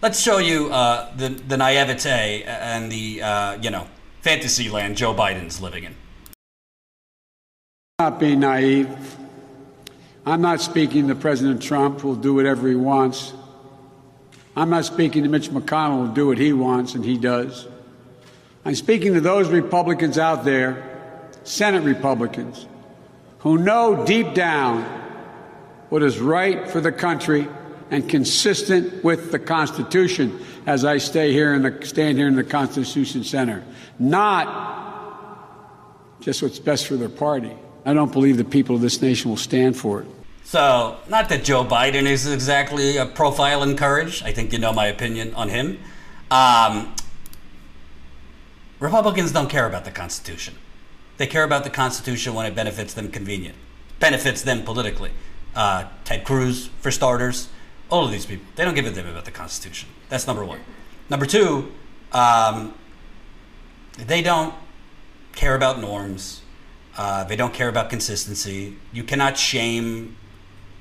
let's show you uh, the the naivete and the uh, you know fantasy land Joe Biden's living in. Not being naive. I'm not speaking to President Trump, who will do whatever he wants. I'm not speaking to Mitch McConnell, who will do what he wants, and he does. I'm speaking to those Republicans out there, Senate Republicans, who know deep down what is right for the country and consistent with the Constitution as I stay here in the, stand here in the Constitution Center, not just what's best for their party. I don't believe the people of this nation will stand for it. So, not that Joe Biden is exactly a profile in courage. I think you know my opinion on him. Um, Republicans don't care about the Constitution. They care about the Constitution when it benefits them convenient, benefits them politically. Uh, Ted Cruz, for starters, all of these people, they don't give a damn about the Constitution. That's number one. Number two, um, they don't care about norms. Uh, they don't care about consistency. You cannot shame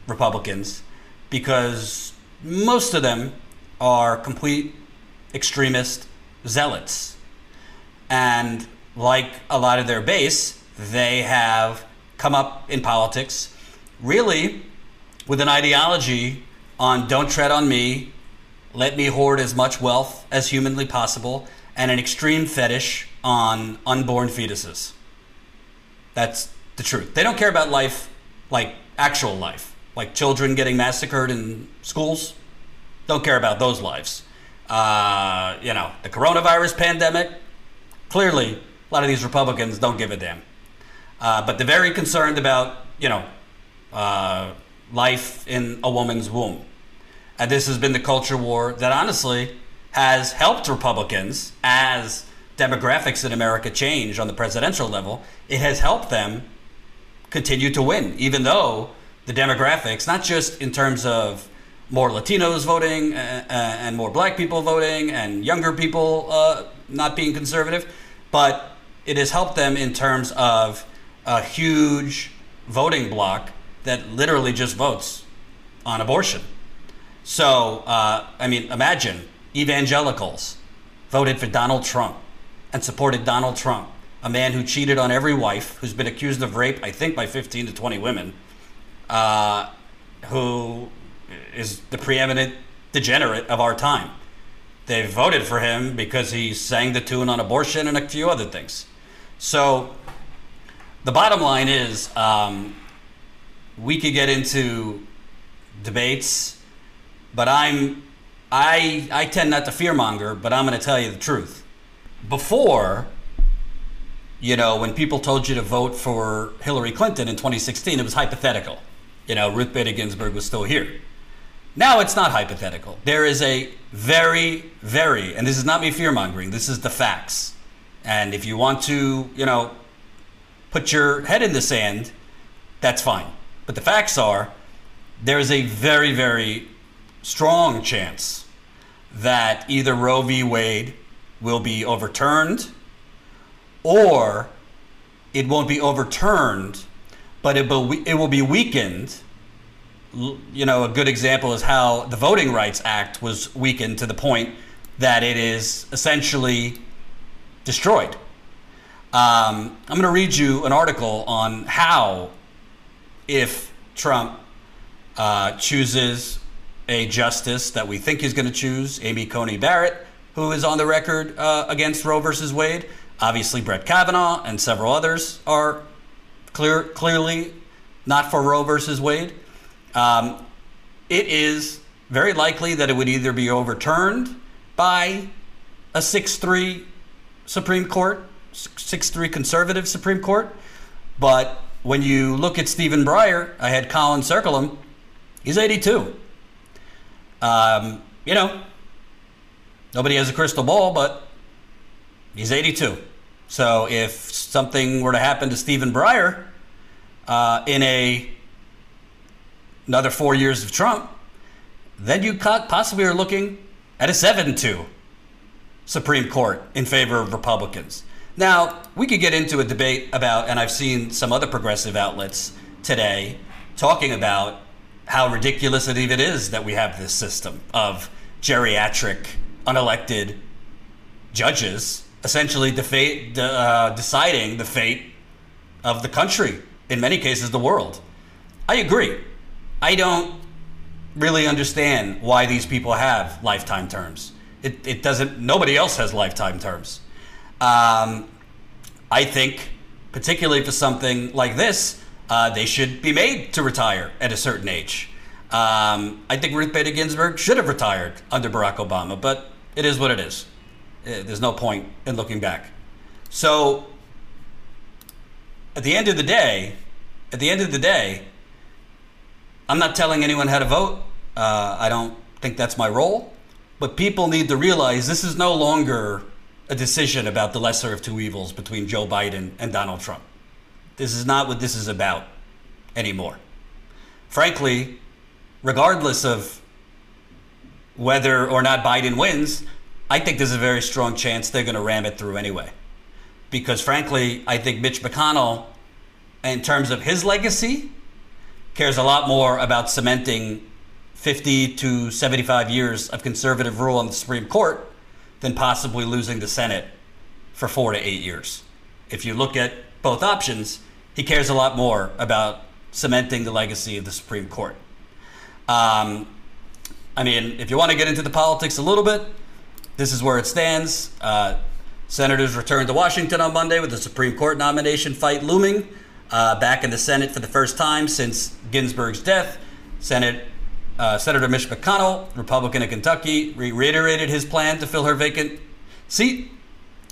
Republicans because most of them are complete extremist zealots. And like a lot of their base, they have come up in politics really with an ideology on don't tread on me, let me hoard as much wealth as humanly possible, and an extreme fetish on unborn fetuses. That's the truth. They don't care about life like actual life like children getting massacred in schools. Don't care about those lives. Uh, you know, the coronavirus pandemic. Clearly, a lot of these Republicans don't give a damn. Uh, but they're very concerned about, you know, uh, life in a woman's womb. And this has been the culture war that honestly has helped Republicans as demographics in America change on the presidential level. It has helped them continue to win, even though the demographics, not just in terms of more Latinos voting uh, uh, and more black people voting and younger people uh, not being conservative, but it has helped them in terms of a huge voting bloc that literally just votes on abortion. So, uh, I mean, imagine evangelicals voted for Donald Trump and supported Donald Trump, a man who cheated on every wife, who's been accused of rape, I think, by 15 to 20 women uh, who is the preeminent degenerate of our time. They voted for him because he sang the tune on abortion and a few other things. So the bottom line is um, we could get into debates, but I'm I I tend not to fearmonger, but I'm going to tell you the truth. Before, you know, when people told you to vote for Hillary Clinton in 2016, it was hypothetical you know, Ruth Bader Ginsburg was still here. Now it's not hypothetical. There is a very, very, and this is not me fearmongering. this is the facts. And if you want to, you know, put your head in the sand, that's fine. But the facts are there is a very, very strong chance that either Roe v. Wade will be overturned or it won't be overturned but it will, it will be weakened. You know, a good example is how the Voting Rights Act was weakened to the point that it is essentially destroyed. Um, I'm going to read you an article on how, if Trump uh, chooses a justice that we think he's going to choose, Amy Coney Barrett, who is on the record uh, against Roe versus Wade. Obviously, Brett Kavanaugh and several others are clear, clearly not for Roe versus Wade. Um, it is very likely that it would either be overturned by a 6 3 Supreme Court, 6 3 conservative Supreme Court. But when you look at Stephen Breyer, I had Colin circle him, he's 82. Um, you know, nobody has a crystal ball, but he's 82. So if something were to happen to Stephen Breyer uh, in a another four years of Trump, then you possibly are looking at a 7-2 Supreme Court in favor of Republicans. Now, we could get into a debate about, and I've seen some other progressive outlets today talking about how ridiculous it even is that we have this system of geriatric, unelected judges essentially defa- de- uh, deciding the fate of the country, in many cases, the world. I agree. I don't really understand why these people have lifetime terms. It, it doesn't, nobody else has lifetime terms. Um, I think, particularly for something like this, uh, they should be made to retire at a certain age. Um, I think Ruth Bader Ginsburg should have retired under Barack Obama, but it is what it is. Uh, there's no point in looking back. So, at the end of the day, at the end of the day, I'm not telling anyone how to vote. Uh, I don't think that's my role. But people need to realize this is no longer a decision about the lesser of two evils between Joe Biden and Donald Trump. This is not what this is about anymore. Frankly, regardless of whether or not Biden wins, I think there's a very strong chance they're going to ram it through anyway. Because frankly, I think Mitch McConnell, in terms of his legacy, cares a lot more about cementing 50 to 75 years of conservative rule on the Supreme Court than possibly losing the Senate for four to eight years. If you look at both options, he cares a lot more about cementing the legacy of the Supreme Court. Um, I mean, if you want to get into the politics a little bit, this is where it stands. Uh, senators returned to Washington on Monday with the Supreme Court nomination fight looming. Uh, back in the Senate for the first time since Ginsburg's death, Senate uh, Senator Mitch McConnell, Republican of Kentucky, reiterated his plan to fill her vacant seat.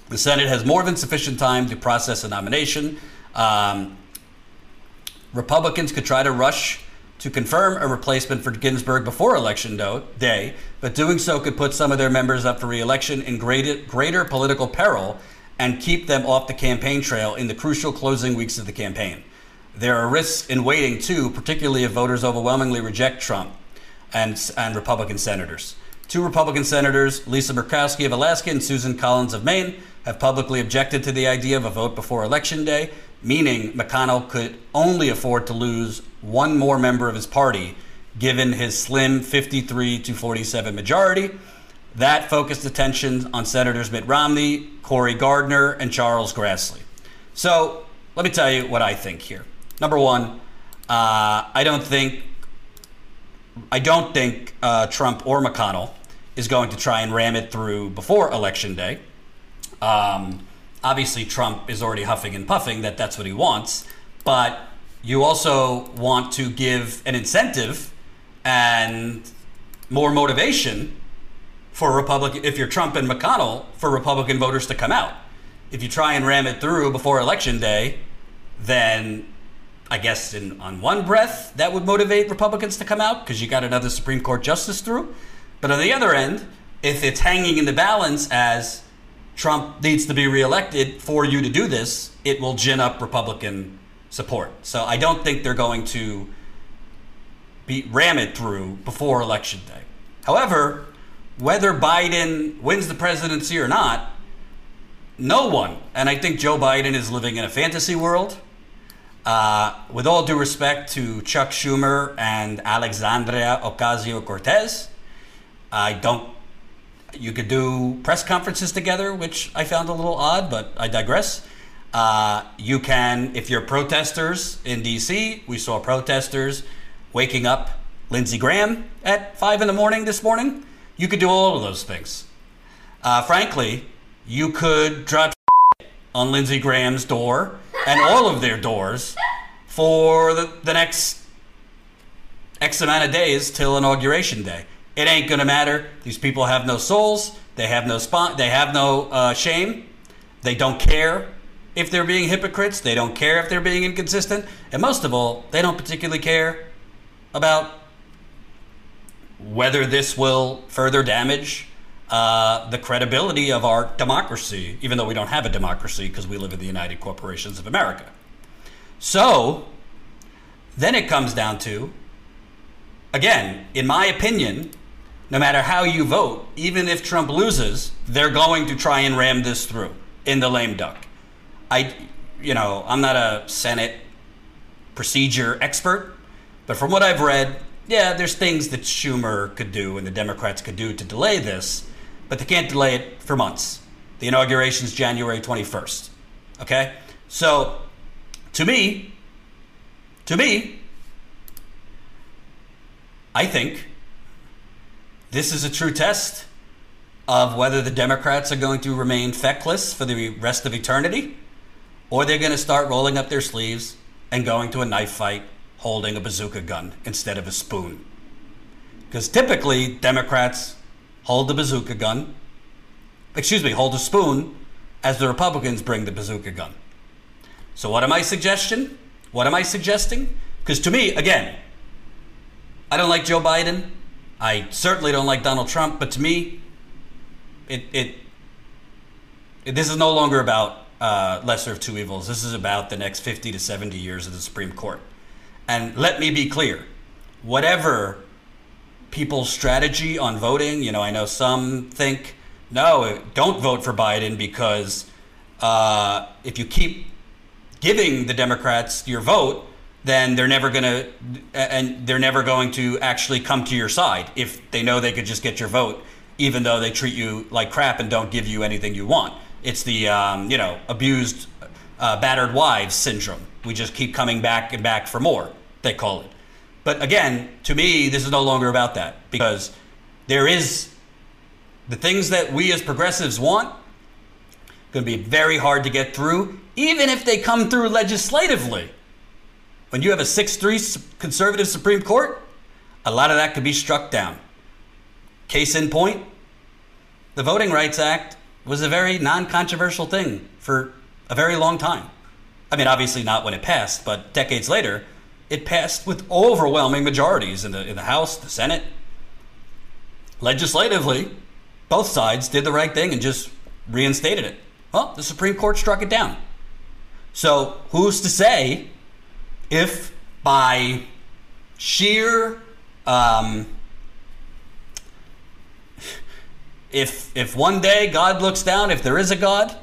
The Senate has more than sufficient time to process a nomination. Um, Republicans could try to rush to confirm a replacement for Ginsburg before election day, but doing so could put some of their members up for reelection in greater, greater political peril and keep them off the campaign trail in the crucial closing weeks of the campaign. There are risks in waiting, too, particularly if voters overwhelmingly reject Trump and, and Republican senators. Two Republican senators, Lisa Murkowski of Alaska and Susan Collins of Maine, have publicly objected to the idea of a vote before Election Day, meaning McConnell could only afford to lose one more member of his party given his slim 53 to 47 majority. That focused attention on Senators Mitt Romney, Cory Gardner, and Charles Grassley. So let me tell you what I think here. Number one, uh, I don't think I don't think uh, Trump or McConnell is going to try and ram it through before Election Day. Um, obviously, Trump is already huffing and puffing that that's what he wants, but you also want to give an incentive and more motivation for Republican, if you're Trump and McConnell, for Republican voters to come out. If you try and ram it through before Election Day, then I guess in on one breath that would motivate Republicans to come out because you got another Supreme Court justice through. But on the other end, if it's hanging in the balance as Trump needs to be reelected for you to do this, it will gin up Republican support. So I don't think they're going to be ram it through before election day. However, whether Biden wins the presidency or not, no one, and I think Joe Biden is living in a fantasy world uh, with all due respect to Chuck Schumer and Alexandria Ocasio Cortez, I don't. You could do press conferences together, which I found a little odd, but I digress. Uh, you can, if you're protesters in DC, we saw protesters waking up Lindsey Graham at 5 in the morning this morning. You could do all of those things. Uh, frankly, you could drop on Lindsey Graham's door and all of their doors for the, the next X amount of days till inauguration day. It ain't gonna matter. These people have no souls. They have no spot. They have no uh, shame. They don't care if they're being hypocrites. They don't care if they're being inconsistent. And most of all, they don't particularly care about whether this will further damage uh, the credibility of our democracy, even though we don't have a democracy because we live in the United Corporations of America. So, then it comes down to, again, in my opinion, no matter how you vote, even if Trump loses, they're going to try and ram this through in the lame duck. I, you know, I'm not a Senate procedure expert, but from what I've read, yeah, there's things that Schumer could do and the Democrats could do to delay this, but they can't delay it for months. The inauguration is January 21st. Okay? So, to me, to me, I think this is a true test of whether the Democrats are going to remain feckless for the rest of eternity or they're going to start rolling up their sleeves and going to a knife fight holding a bazooka gun instead of a spoon. Because typically, Democrats hold the bazooka gun, excuse me, hold a spoon as the Republicans bring the bazooka gun. So, what am I suggesting? What am I suggesting? Because to me, again, I don't like Joe Biden. I certainly don't like Donald Trump. But to me, it, it, it this is no longer about uh, lesser of two evils. This is about the next 50 to 70 years of the Supreme Court. And let me be clear whatever people's strategy on voting, you know, I know some think, no, don't vote for Biden because uh, if you keep giving the Democrats your vote, then they're never going to and they're never going to actually come to your side if they know they could just get your vote even though they treat you like crap and don't give you anything you want. It's the um, you know abused uh, battered wives syndrome. We just keep coming back and back for more they call it but again to me this is no longer about that because there is the things that we as progressives want going to be very hard to get through even if they come through legislatively when you have a 6 3 conservative Supreme Court, a lot of that could be struck down. Case in point, the Voting Rights Act was a very non controversial thing for a very long time. I mean, obviously not when it passed, but decades later, it passed with overwhelming majorities in the, in the House, the Senate. Legislatively, both sides did the right thing and just reinstated it. Well, the Supreme Court struck it down. So, who's to say if by sheer um, if if one day God looks down, if there is a God,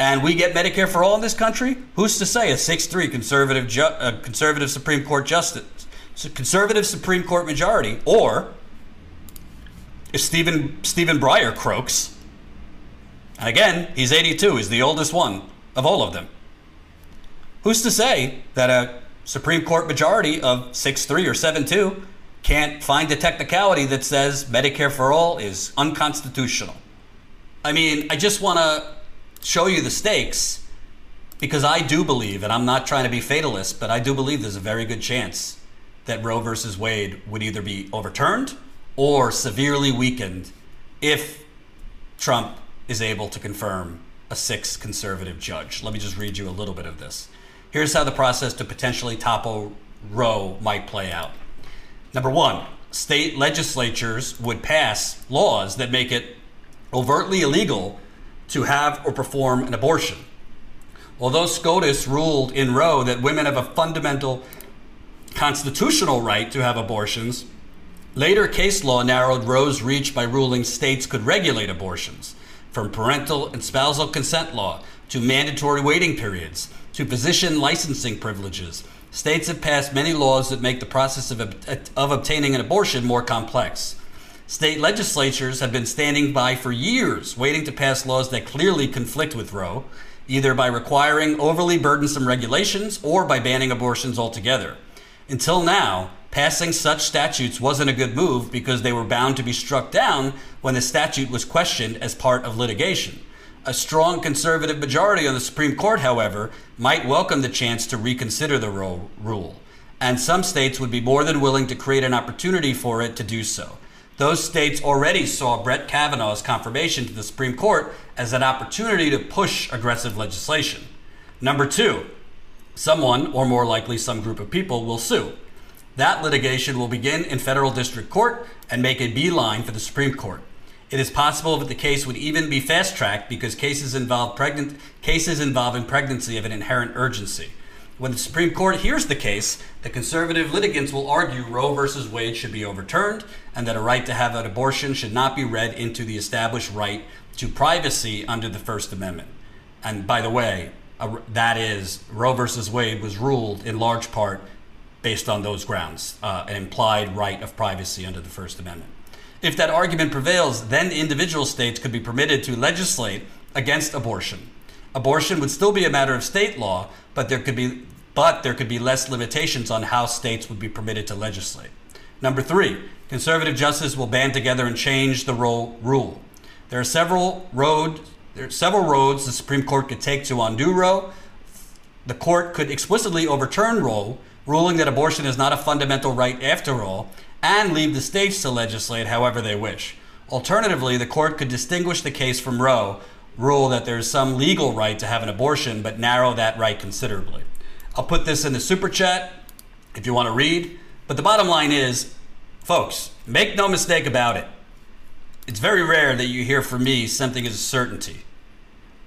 and we get Medicare for all in this country, who's to say a six-three conservative ju- uh, conservative Supreme Court justice, conservative Supreme Court majority, or if Stephen Stephen Breyer croaks, and again he's 82, he's the oldest one of all of them. Who's to say that a Supreme Court majority of 6 3 or 7 2 can't find a technicality that says Medicare for all is unconstitutional. I mean, I just want to show you the stakes because I do believe, and I'm not trying to be fatalist, but I do believe there's a very good chance that Roe versus Wade would either be overturned or severely weakened if Trump is able to confirm a sixth conservative judge. Let me just read you a little bit of this. Here's how the process to potentially topple Roe might play out. Number one, state legislatures would pass laws that make it overtly illegal to have or perform an abortion. Although SCOTUS ruled in Roe that women have a fundamental constitutional right to have abortions, later case law narrowed Roe's reach by ruling states could regulate abortions, from parental and spousal consent law to mandatory waiting periods to physician licensing privileges. States have passed many laws that make the process of, of obtaining an abortion more complex. State legislatures have been standing by for years, waiting to pass laws that clearly conflict with Roe, either by requiring overly burdensome regulations or by banning abortions altogether. Until now, passing such statutes wasn't a good move because they were bound to be struck down when the statute was questioned as part of litigation. A strong conservative majority on the Supreme Court, however, might welcome the chance to reconsider the Roe rule, and some states would be more than willing to create an opportunity for it to do so. Those states already saw Brett Kavanaugh's confirmation to the Supreme Court as an opportunity to push aggressive legislation. Number two, someone, or more likely some group of people, will sue. That litigation will begin in federal district court and make a beeline for the Supreme Court. It is possible that the case would even be fast tracked because cases involve pregnant cases involving pregnancy have an inherent urgency. When the Supreme Court hears the case, the conservative litigants will argue Roe v. Wade should be overturned and that a right to have an abortion should not be read into the established right to privacy under the First Amendment. And by the way, that is, Roe v. Wade was ruled in large part based on those grounds, uh, an implied right of privacy under the First Amendment. If that argument prevails, then individual states could be permitted to legislate against abortion. Abortion would still be a matter of state law, but there could be but there could be less limitations on how states would be permitted to legislate. Number three, conservative justices will band together and change the role, rule. There are several road there are several roads the Supreme Court could take to undo Roe. The court could explicitly overturn Roe, ruling that abortion is not a fundamental right after all, and leave the states to legislate however they wish. Alternatively, the court could distinguish the case from Roe, rule that there is some legal right to have an abortion, but narrow that right considerably. I'll put this in the super chat if you want to read. But the bottom line is, folks, make no mistake about it. It's very rare that you hear from me something is a certainty.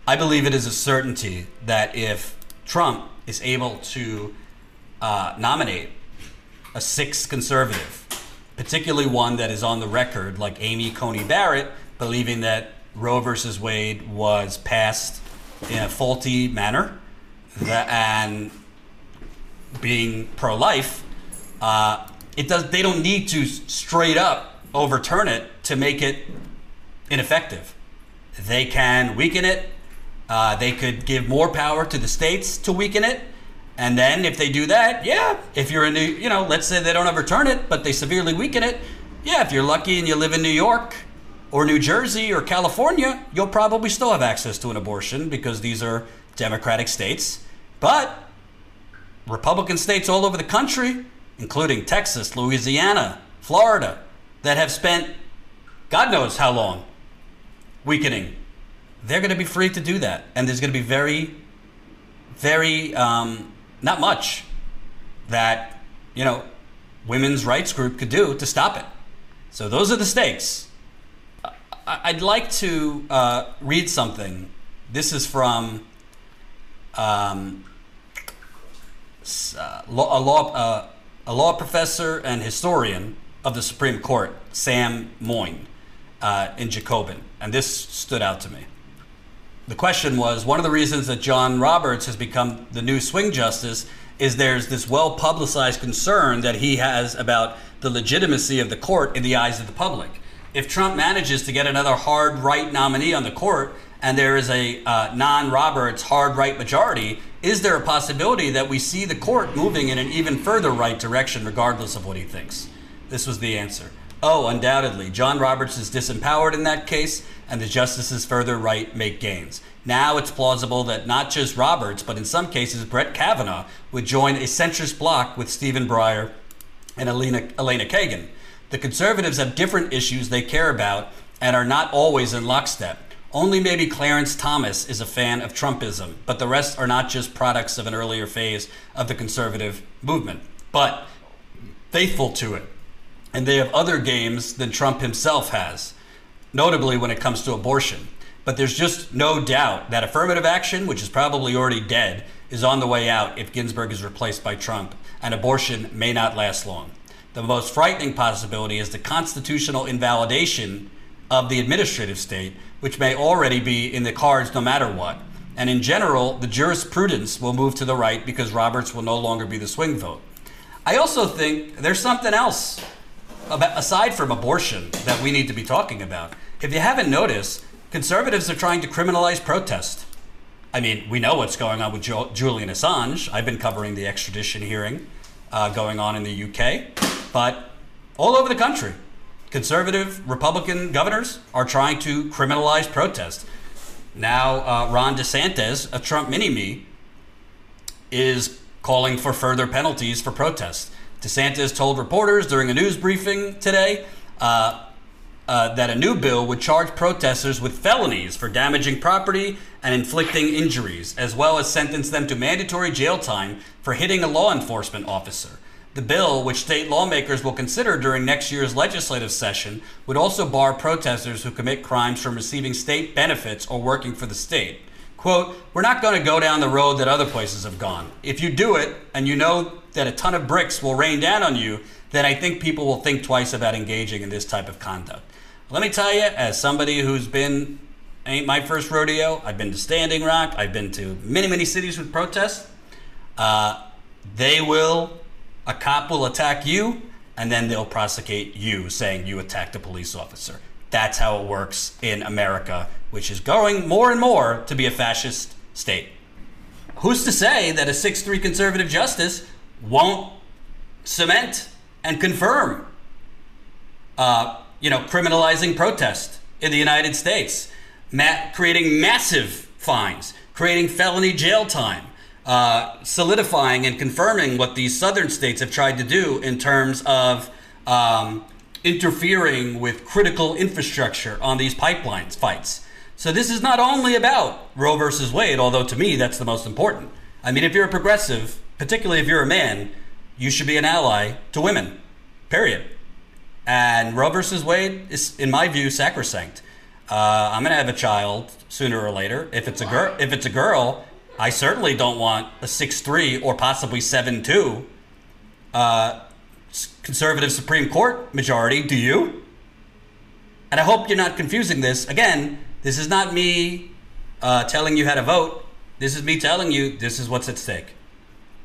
I believe it is a certainty that if Trump is able to uh, nominate a sixth conservative, particularly one that is on the record, like Amy Coney Barrett, believing that Roe versus Wade was passed in a faulty manner, that, and being pro-life, uh, it does. They don't need to straight up overturn it to make it ineffective. They can weaken it. Uh, they could give more power to the states to weaken it. And then if they do that, yeah, if you're in New, you know, let's say they don't overturn it, but they severely weaken it, yeah, if you're lucky and you live in New York or New Jersey or California, you'll probably still have access to an abortion because these are democratic states. But Republican states all over the country, including Texas, Louisiana, Florida, that have spent God knows how long weakening, they're going to be free to do that. And there's going to be very, very, um, not much that, you know, women's rights group could do to stop it. So those are the stakes. I'd like to uh, read something. This is from um, uh, a law uh, a law professor and historian of the Supreme Court, Sam Moyn, uh, in Jacobin, and this stood out to me. The question was one of the reasons that John Roberts has become the new swing justice is there's this well publicized concern that he has about the legitimacy of the court in the eyes of the public. If Trump manages to get another hard right nominee on the court, and there is a uh, non Roberts hard right majority, is there a possibility that we see the court moving in an even further right direction, regardless of what he thinks? This was the answer. Oh, undoubtedly. John Roberts is disempowered in that case, and the justices further right make gains. Now it's plausible that not just Roberts, but in some cases Brett Kavanaugh would join a centrist bloc with Stephen Breyer and Elena, Elena Kagan. The conservatives have different issues they care about and are not always in lockstep. Only maybe Clarence Thomas is a fan of Trumpism, but the rest are not just products of an earlier phase of the conservative movement, but faithful to it. And they have other games than Trump himself has, notably when it comes to abortion. But there's just no doubt that affirmative action, which is probably already dead, is on the way out if Ginsburg is replaced by Trump, and abortion may not last long. The most frightening possibility is the constitutional invalidation of the administrative state, which may already be in the cards no matter what. And in general, the jurisprudence will move to the right because Roberts will no longer be the swing vote. I also think there's something else about, aside from abortion that we need to be talking about. If you haven't noticed, conservatives are trying to criminalize protest. I mean, we know what's going on with Julian Assange. I've been covering the extradition hearing uh, going on in the UK, but all over the country, conservative Republican governors are trying to criminalize protest. Now, uh, Ron DeSantis, a Trump mini me, is calling for further penalties for protest. DeSantis told reporters during a news briefing today uh, uh, that a new bill would charge protesters with felonies for damaging property and inflicting injuries, as well as sentence them to mandatory jail time for hitting a law enforcement officer. The bill, which state lawmakers will consider during next year's legislative session, would also bar protesters who commit crimes from receiving state benefits or working for the state. Quote, we're not going to go down the road that other places have gone. If you do it and you know that a ton of bricks will rain down on you, then I think people will think twice about engaging in this type of conduct. Let me tell you, as somebody who's been, ain't my first rodeo, I've been to Standing Rock, I've been to many, many cities with protests. Uh, they will A cop will attack you, and then they'll prosecute you, saying you attacked a police officer. That's how it works in America, which is growing more and more to be a fascist state. Who's to say that a 6 3 conservative justice won't cement and confirm, uh, you know, criminalizing protest in the United States, ma- creating massive fines, creating felony jail time, uh, solidifying and confirming what these southern states have tried to do in terms of um, interfering with critical infrastructure on these pipelines fights. So this is not only about Roe versus Wade, although to me that's the most important. I mean, if you're a progressive, particularly if you're a man, you should be an ally to women. Period. And Roe versus Wade is, in my view, sacrosanct. Uh, I'm gonna have a child sooner or later. If it's a girl, if it's a girl, I certainly don't want a six three or possibly seven two uh, conservative Supreme Court majority. Do you? And I hope you're not confusing this. Again, this is not me uh, telling you how to vote. This is me telling you this is what's at stake.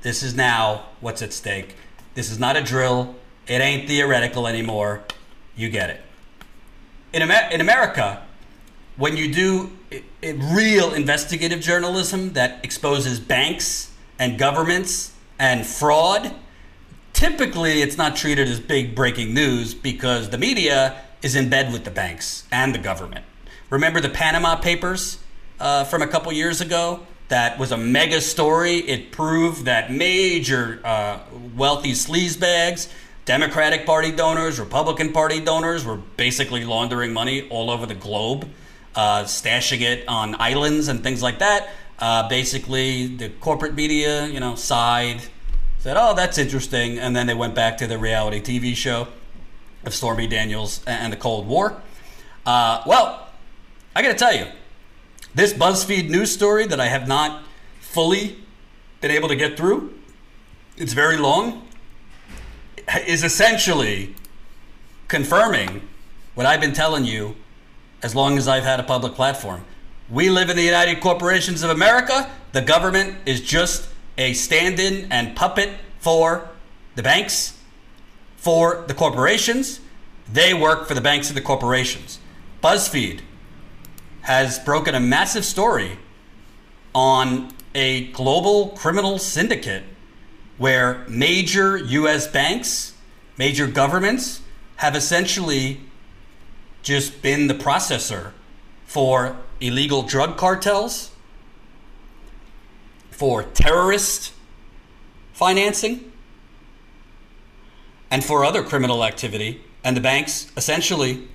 This is now what's at stake. This is not a drill. It ain't theoretical anymore. You get it. In, Amer- in America, when you do real investigative journalism that exposes banks and governments and fraud, typically it's not treated as big breaking news because the media is in bed with the banks and the government. Remember the Panama Papers uh, from a couple years ago? That was a mega story. It proved that major uh, wealthy sleazebags, Democratic Party donors, Republican Party donors were basically laundering money all over the globe, uh, stashing it on islands and things like that. Uh, basically, the corporate media, you know, sighed, said, "Oh, that's interesting," and then they went back to the reality TV show of Stormy Daniels and the Cold War. Uh, well, I got to tell you, this BuzzFeed news story that I have not fully been able to get through, it's very long, is essentially confirming what I've been telling you as long as I've had a public platform. We live in the United Corporations of America. The government is just a stand in and puppet for the banks, for the corporations. They work for the banks and the corporations. BuzzFeed has broken a massive story on a global criminal syndicate where major US banks, major governments have essentially just been the processor for illegal drug cartels, for terrorist financing, and for other criminal activity. And the banks essentially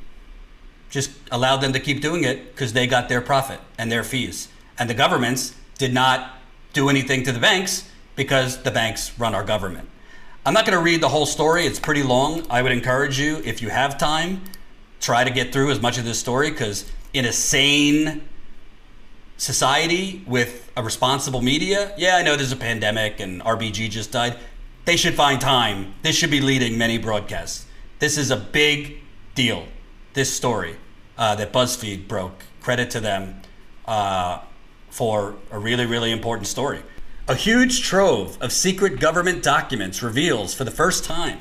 just allowed them to keep doing it because they got their profit and their fees. And the governments did not do anything to the banks because the banks run our government. I'm not going to read the whole story, it's pretty long. I would encourage you, if you have time, try to get through as much of this story because in a sane society with a responsible media, yeah, I know there's a pandemic and RBG just died. They should find time. This should be leading many broadcasts. This is a big deal. This story uh, that BuzzFeed broke. Credit to them uh, for a really, really important story. A huge trove of secret government documents reveals for the first time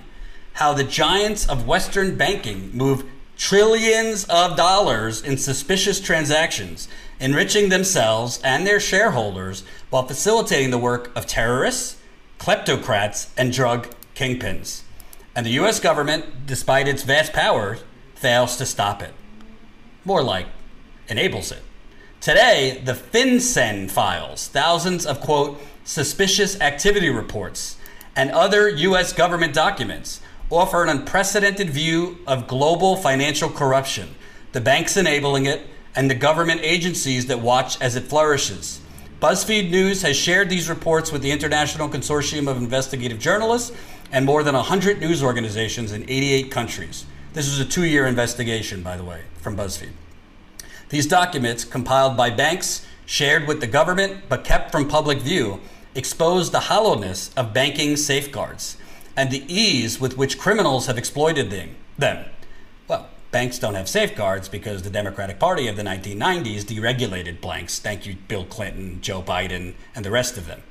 how the giants of Western banking move trillions of dollars in suspicious transactions, enriching themselves and their shareholders while facilitating the work of terrorists, kleptocrats, and drug kingpins. And the US government, despite its vast power, fails to stop it more like enables it. Today, the FinCEN files, thousands of quote, suspicious activity reports, and other U.S. government documents offer an unprecedented view of global financial corruption, the banks enabling it, and the government agencies that watch as it flourishes. BuzzFeed News has shared these reports with the International Consortium of Investigative Journalists and more than 100 news organizations in 88 countries. This was a two year investigation, by the way, from BuzzFeed. These documents, compiled by banks, shared with the government, but kept from public view, expose the hollowness of banking safeguards and the ease with which criminals have exploited them. Well, banks don't have safeguards because the Democratic Party of the 1990s deregulated banks. Thank you, Bill Clinton, Joe Biden, and the rest of them.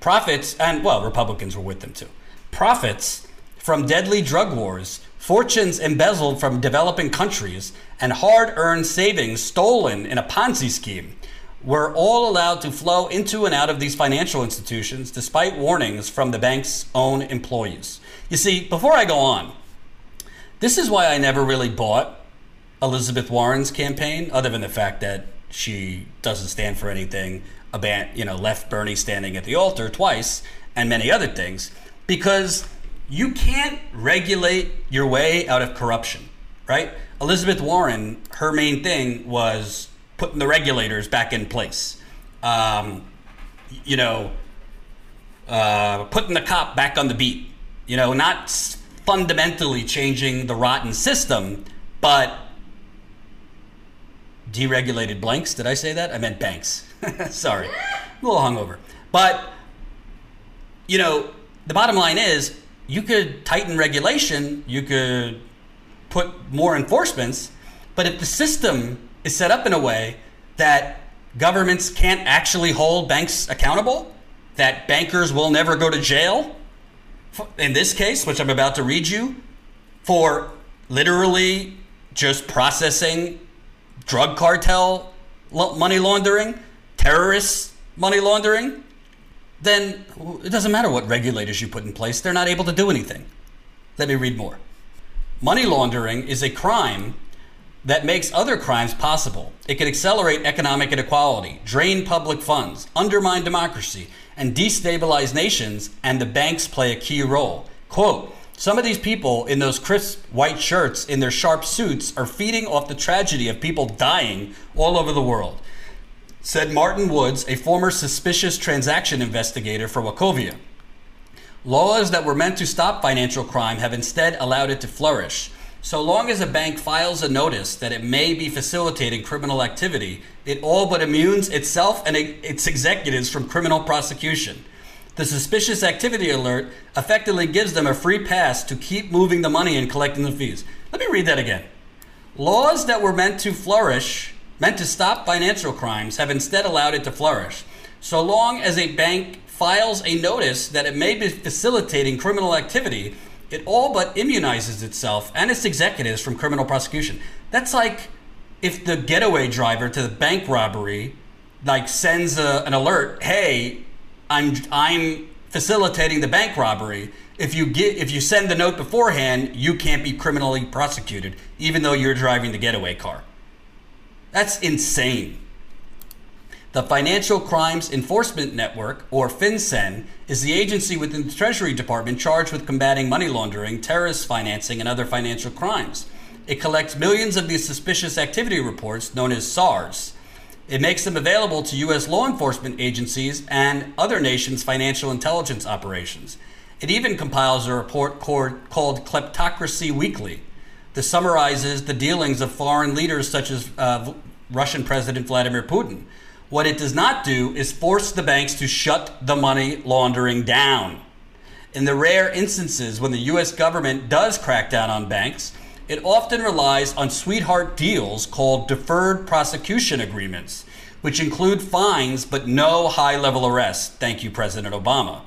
Profits, and well, Republicans were with them too. profits from deadly drug wars, fortunes embezzled from developing countries, and hard earned savings stolen in a Ponzi scheme were all allowed to flow into and out of these financial institutions despite warnings from the bank's own employees. You see, before I go on, this is why I never really bought Elizabeth Warren's campaign, other than the fact that she doesn't stand for anything, you know, left Bernie standing at the altar twice, and many other things, because you can't regulate your way out of corruption, right? Elizabeth Warren, her main thing was putting the regulators back in place. Um, you know, uh, putting the cop back on the beat. You know, not fundamentally changing the rotten system, but deregulated blanks. Did I say that? I meant banks. Sorry, a little hungover. But you know, the bottom line is you could tighten regulation, you could put more enforcements, but if the system is set up in a way that governments can't actually hold banks accountable, that bankers will never go to jail, in this case, which I'm about to read you, for literally just processing drug cartel money laundering, terrorist money laundering, then it doesn't matter what regulators you put in place, they're not able to do anything. Let me read more. Money laundering is a crime that makes other crimes possible. It can accelerate economic inequality, drain public funds, undermine democracy, and destabilize nations, and the banks play a key role. Quote, some of these people in those crisp white shirts in their sharp suits are feeding off the tragedy of people dying all over the world, said Martin Woods, a former suspicious transaction investigator for Wachovia. Laws that were meant to stop financial crime have instead allowed it to flourish. So long as a bank files a notice that it may be facilitating criminal activity, it all but immunes itself and its executives from criminal prosecution. The suspicious activity alert effectively gives them a free pass to keep moving the money and collecting the fees. Let me read that again. Laws that were meant to flourish, meant to stop financial crimes, have instead allowed it to flourish. So long as a bank files a notice that it may be facilitating criminal activity, it all but immunizes itself and its executives from criminal prosecution. That's like if the getaway driver to the bank robbery like sends a, an alert, "Hey, I'm I'm facilitating the bank robbery. If you get if you send the note beforehand, you can't be criminally prosecuted, even though you're driving the getaway car. That's insane. The Financial Crimes Enforcement Network, or FinCEN, is the agency within the Treasury Department charged with combating money laundering, terrorist financing, and other financial crimes. It collects millions of these suspicious activity reports, known as SARs. It makes them available to U.S. law enforcement agencies and other nations' financial intelligence operations. It even compiles a report called Kleptocracy Weekly that summarizes the dealings of foreign leaders such as uh, Russian President Vladimir Putin. What it does not do is force the banks to shut the money laundering down. In the rare instances when the U.S. government does crack down on banks, it often relies on sweetheart deals called deferred prosecution agreements, which include fines but no high level arrests. Thank you, President Obama.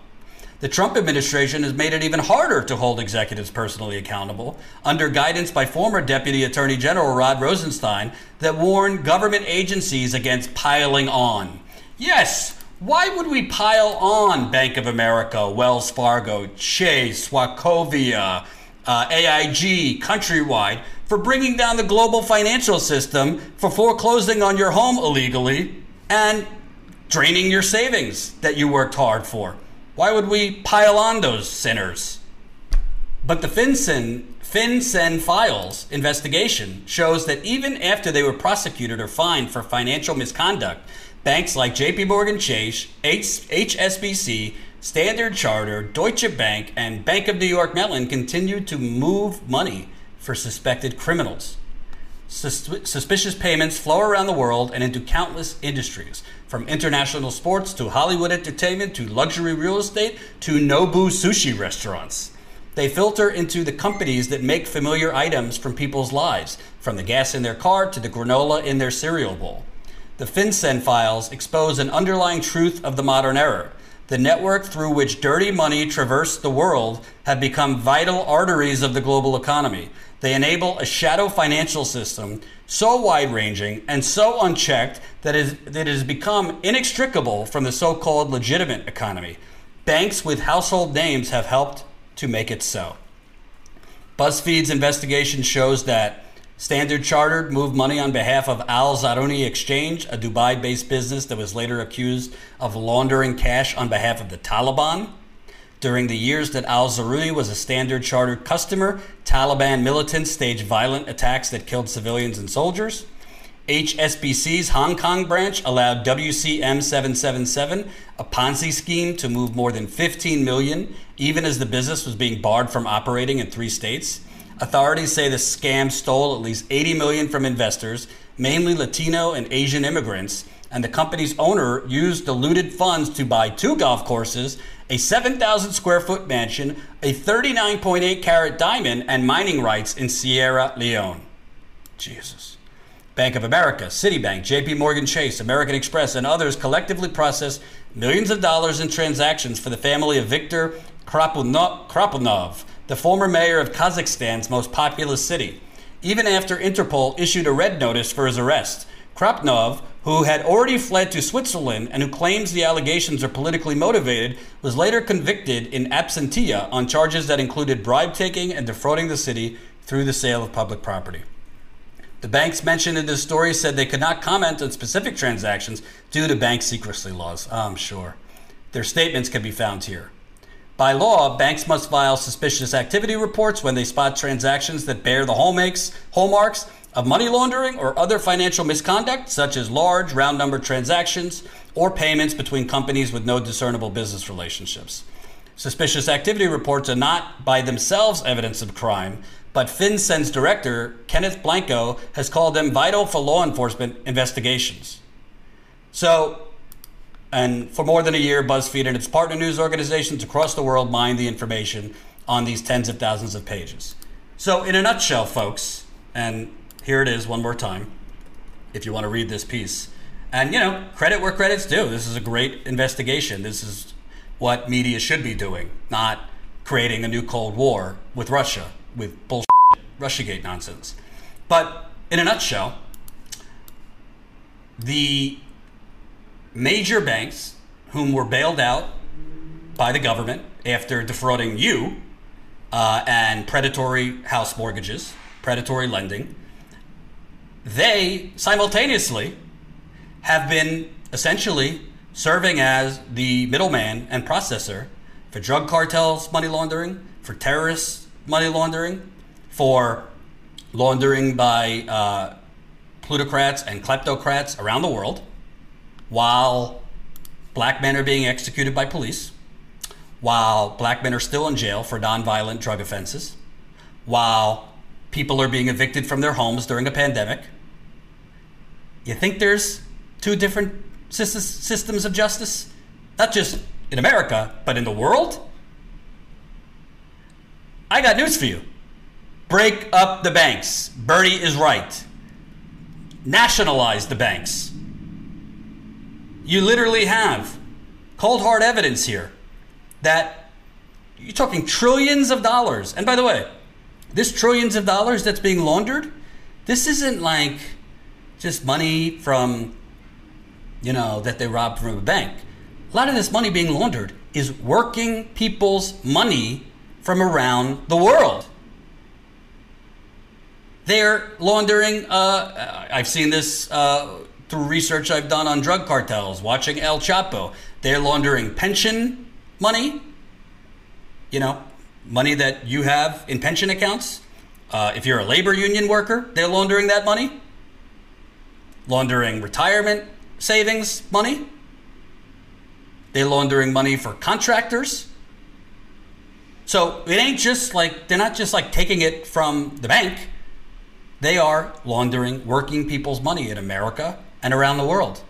The Trump administration has made it even harder to hold executives personally accountable, under guidance by former Deputy Attorney General Rod Rosenstein, that warned government agencies against piling on. Yes, why would we pile on Bank of America, Wells Fargo, Chase, Wachovia, uh, AIG, Countrywide, for bringing down the global financial system, for foreclosing on your home illegally, and draining your savings that you worked hard for. Why would we pile on those sinners? But the FinCEN, FinCEN files investigation shows that even after they were prosecuted or fined for financial misconduct, banks like JP Morgan Chase, H- HSBC, Standard Chartered, Deutsche Bank, and Bank of New York Mellon continued to move money for suspected criminals. Sus- suspicious payments flow around the world and into countless industries, from international sports to Hollywood entertainment to luxury real estate to Nobu sushi restaurants. They filter into the companies that make familiar items from people's lives, from the gas in their car to the granola in their cereal bowl. The FinCEN files expose an underlying truth of the modern era the network through which dirty money traversed the world have become vital arteries of the global economy. They enable a shadow financial system so wide ranging and so unchecked that it has become inextricable from the so called legitimate economy. Banks with household names have helped to make it so. BuzzFeed's investigation shows that Standard Chartered moved money on behalf of Al Zarooni Exchange, a Dubai based business that was later accused of laundering cash on behalf of the Taliban. During the years that Al Zarooni was a Standard Chartered customer, Taliban militants staged violent attacks that killed civilians and soldiers. HSBC's Hong Kong branch allowed WCM 777, a Ponzi scheme, to move more than 15 million, even as the business was being barred from operating in three states. Authorities say the scam stole at least 80 million from investors, mainly Latino and Asian immigrants, and the company's owner used diluted funds to buy two golf courses, a 7,000 square foot mansion, a 39.8 carat diamond, and mining rights in Sierra Leone. Jesus. Bank of America, Citibank, JP Morgan Chase, American Express, and others collectively processed millions of dollars in transactions for the family of Viktor Khrapunov, the former mayor of Kazakhstan's most populous city. Even after Interpol issued a red notice for his arrest, Khrapunov, who had already fled to Switzerland and who claims the allegations are politically motivated, was later convicted in absentia on charges that included bribe taking and defrauding the city through the sale of public property. The banks mentioned in this story said they could not comment on specific transactions due to bank secrecy laws. Oh, I'm sure. Their statements can be found here. By law, banks must file suspicious activity reports when they spot transactions that bear the hallmarks, hallmarks of money laundering or other financial misconduct, such as large, round number transactions or payments between companies with no discernible business relationships. Suspicious activity reports are not by themselves evidence of crime, but FinCEN's director, Kenneth Blanco, has called them vital for law enforcement investigations. So, and for more than a year, BuzzFeed and its partner news organizations across the world mined the information on these tens of thousands of pages. So, in a nutshell, folks, and here it is one more time, if you want to read this piece. And, you know, credit where credit's due. This is a great investigation. This is what media should be doing, not creating a new Cold War with Russia with bullshit Russiagate nonsense. But in a nutshell, the major banks whom were bailed out by the government after defrauding you uh, and predatory house mortgages, predatory lending, they simultaneously have been essentially serving as the middleman and processor for drug cartels money laundering, for terrorists money laundering, for laundering by uh, plutocrats and kleptocrats around the world, while black men are being executed by police, while black men are still in jail for nonviolent drug offenses, while people are being evicted from their homes during a pandemic. You think there's two different systems of justice? Not just in America, but in the world? I got news for you. Break up the banks. Bernie is right. Nationalize the banks. You literally have cold hard evidence here that you're talking trillions of dollars. And by the way, this trillions of dollars that's being laundered, this isn't like just money from, you know, that they robbed from a bank. A lot of this money being laundered is working people's money from around the world. They're laundering, uh, I've seen this uh, through research I've done on drug cartels, watching El Chapo. They're laundering pension money, you know, money that you have in pension accounts. Uh, if you're a labor union worker, they're laundering that money. Laundering retirement savings money. They're laundering money for contractors. So it ain't just like, they're not just like taking it from the bank. They are laundering working people's money in America and around the world.